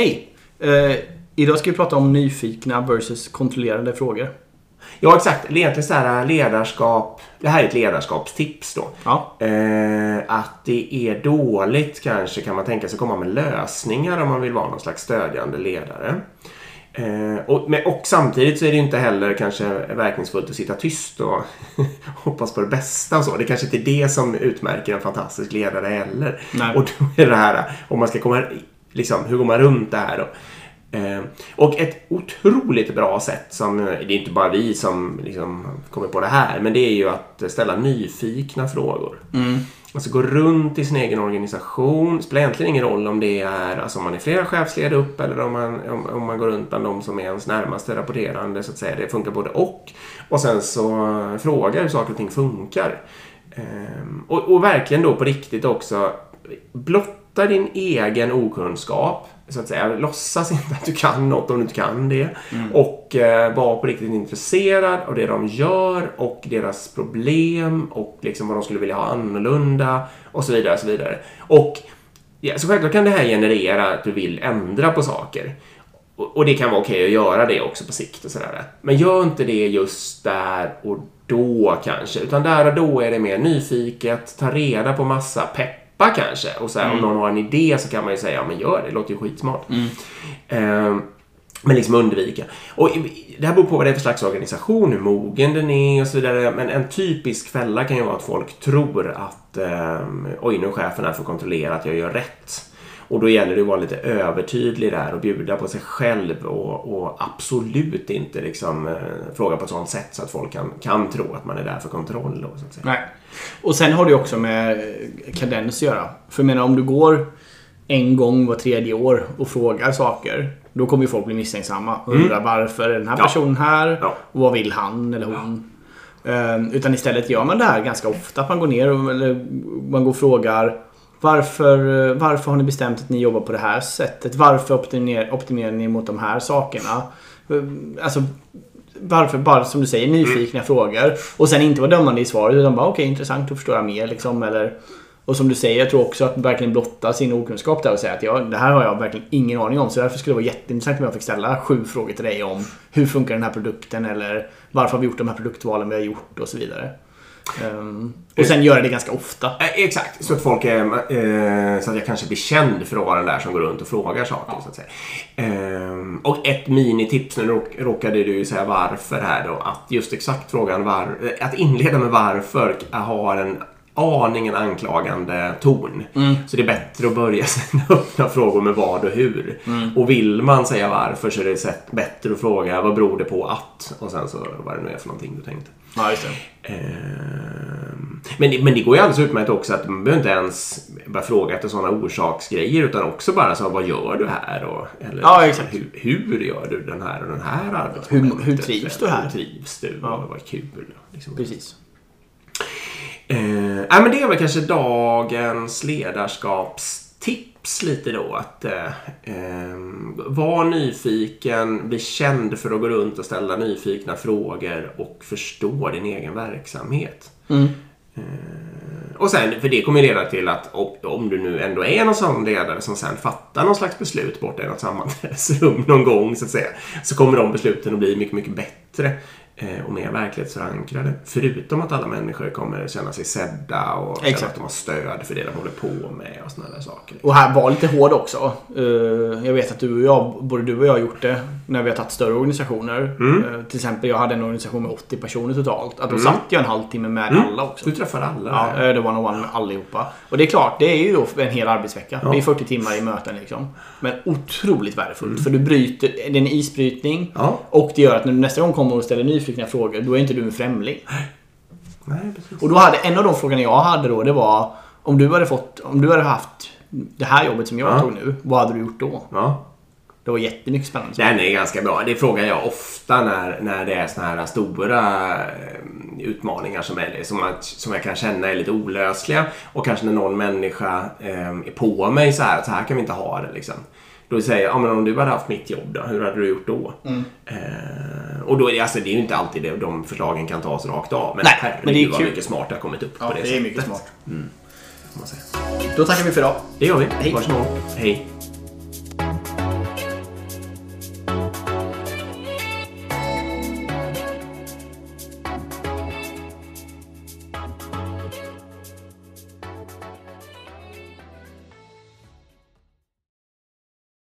Hej! Eh, idag ska vi prata om nyfikna versus kontrollerade frågor. Ja, exakt. Egentligen så här ledarskap. Det här är ett ledarskapstips då. Ja. Eh, att det är dåligt kanske kan man tänka sig komma med lösningar om man vill vara någon slags stödjande ledare. Eh, och, men, och samtidigt så är det inte heller kanske verkningsfullt att sitta tyst och hoppas på det bästa och så. Det kanske inte är det som utmärker en fantastisk ledare heller. Nej. Och då är det här, om man ska komma, liksom, hur går man runt det här då? Eh, och ett otroligt bra sätt som, det är inte bara vi som liksom kommer på det här, men det är ju att ställa nyfikna frågor. Alltså gå runt i sin egen organisation. Det spelar egentligen ingen roll om det är alltså om man är flera chefsledare upp eller om man, om, om man går runt bland de som är ens närmaste rapporterande så att säga. Det funkar både och. Och sen så fråga hur saker och ting funkar. Ehm, och, och verkligen då på riktigt också blotta din egen okunskap. Så att säga. Låtsas inte att du kan något om du inte kan det. Och eh, var på riktigt intresserad av det de gör och deras problem och liksom vad de skulle vilja ha annorlunda och så vidare. Och så vidare. Och ja, så självklart kan det här generera att du vill ändra på saker. Och, och det kan vara okej att göra det också på sikt och sådär. Men gör inte det just där och då kanske. Utan där och då är det mer nyfiket, ta reda på massa, peppa kanske. Och så här, om någon har en idé så kan man ju säga, ja men gör det, det låter ju skitsmart. Ehm, men liksom undvika. Och det här beror på vad det är för slags organisation, hur mogen den är och så vidare. Men en typisk fälla kan ju vara att folk tror att ehm, oj, nu är chefen här för att kontrollera att jag gör rätt. Och då gäller det att vara lite övertydlig där och bjuda på sig själv och, och absolut inte liksom eh, fråga på ett sånt sätt så att folk kan, kan tro att man är där för kontroll. Då, så att säga. Nej. Och sen har det också med eh, kadens att göra. För jag menar om du går en gång var tredje år och frågar saker. Då kommer ju folk bli misstänksamma. Och undra varför är den här Ja. personen här? Ja. Och vad vill han eller hon? Ehm, utan istället gör man det här ganska ofta. Att man går ner och eller man går och frågar varför, eh, varför har ni bestämt att ni jobbar på det här sättet? Varför optimerar, optimerar ni mot de här sakerna? Eh, Alltså, varför? Bara som du säger, nyfikna frågor. Och sen inte vara dömande i svaret. Utan bara okej, intressant, då förstår jag mer. Liksom, eller, och som du säger, jag tror också att verkligen blotta sin okunskap där och säga att jag, det här har jag verkligen ingen aning om. Så därför skulle det vara jätteintressant om jag fick ställa sju frågor till dig om hur funkar den här produkten eller varför har vi gjort de här produktvalen vi har gjort och så vidare. Ehm, och sen göra det ganska ofta. Eh, Exakt, så att folk är, eh, så att jag kanske blir känd för att vara den där som går runt och frågar saker. Så att säga. Ehm, och ett minitips, nu råk, råkade du säga varför här då, att just exakt frågan var, att inleda med varför har en aningen anklagande ton. Så det är bättre att börja sina öppna frågor med vad och hur. Och vill man säga varför så är det bättre att fråga vad beror det på att? Och sen så vad det nu är för någonting du tänkte. Ja, just det. Ehm, Men det, men det går ju alldeles utmärkt också att man behöver inte ens bara fråga efter sådana orsaksgrejer utan också bara så vad gör du här? Och, eller Ja, exakt. Hur, hur gör du den här och den här arbetsmomentet? Hur- hur trivs du här? Hur trivs du? Ja. Vad kul? Liksom. Precis. Eh, nej, men det är väl kanske dagens ledarskapstips lite då. Att eh, eh, vara nyfiken, bli känd för att gå runt och ställa nyfikna frågor och förstå din egen verksamhet. Mm. Eh, och sen, för det kommer leda till att om, om du nu ändå är någon sån ledare som sen fattar någon slags beslut borta i något sammanträdesrum någon gång så att säga. Så kommer de besluten att bli mycket, mycket bättre och mer verklighetsförankrade. Förutom att alla människor kommer känna sig sedda och Exakt. att de har stöd för det de håller på med och sådana där saker. Och här var lite hård också. Eh, Jag vet att du och jag, både du och jag har gjort det när vi har tagit större organisationer. Eh, Till exempel jag hade en organisation med 80 personer totalt. Att då satt jag en halvtimme med alla också. Du träffar alla. Ja, eh, det var one-on-one med allihopa. Och det är klart, det är ju då en hel arbetsvecka. Ja. Det är 40 timmar i möten liksom. Men otroligt värdefullt. För du bryter, det är en isbrytning. Ja. Och det gör att när du nästa gång kommer och ställer nyfikna frågor, då är inte du en främling. Nej, precis. Och då hade, en av de frågorna jag hade då, det var om du hade fått, om du hade haft det här jobbet som jag Ja. tog nu, vad hade du gjort då? Ja. Det var jättemycket spännande. Den är ganska bra. Det frågar jag ofta när, när det är såna här stora eh, utmaningar som, är, som, man, som jag kan känna är lite olösliga. Och kanske när någon människa eh, är på mig så här, så här kan vi inte ha det. Liksom. Då säger jag, ja, men om du hade haft mitt jobb då, hur hade du gjort då? Eh, och då är det, alltså, det är ju inte alltid det, de förslagen kan tas rakt av. Men Nej, herregud men det är vad kul. mycket smart det har kommit upp Ja, på det, det är sättet. mycket smart. säga. Då tackar vi för idag. Det gör vi. Hej. Varsågod. Hej.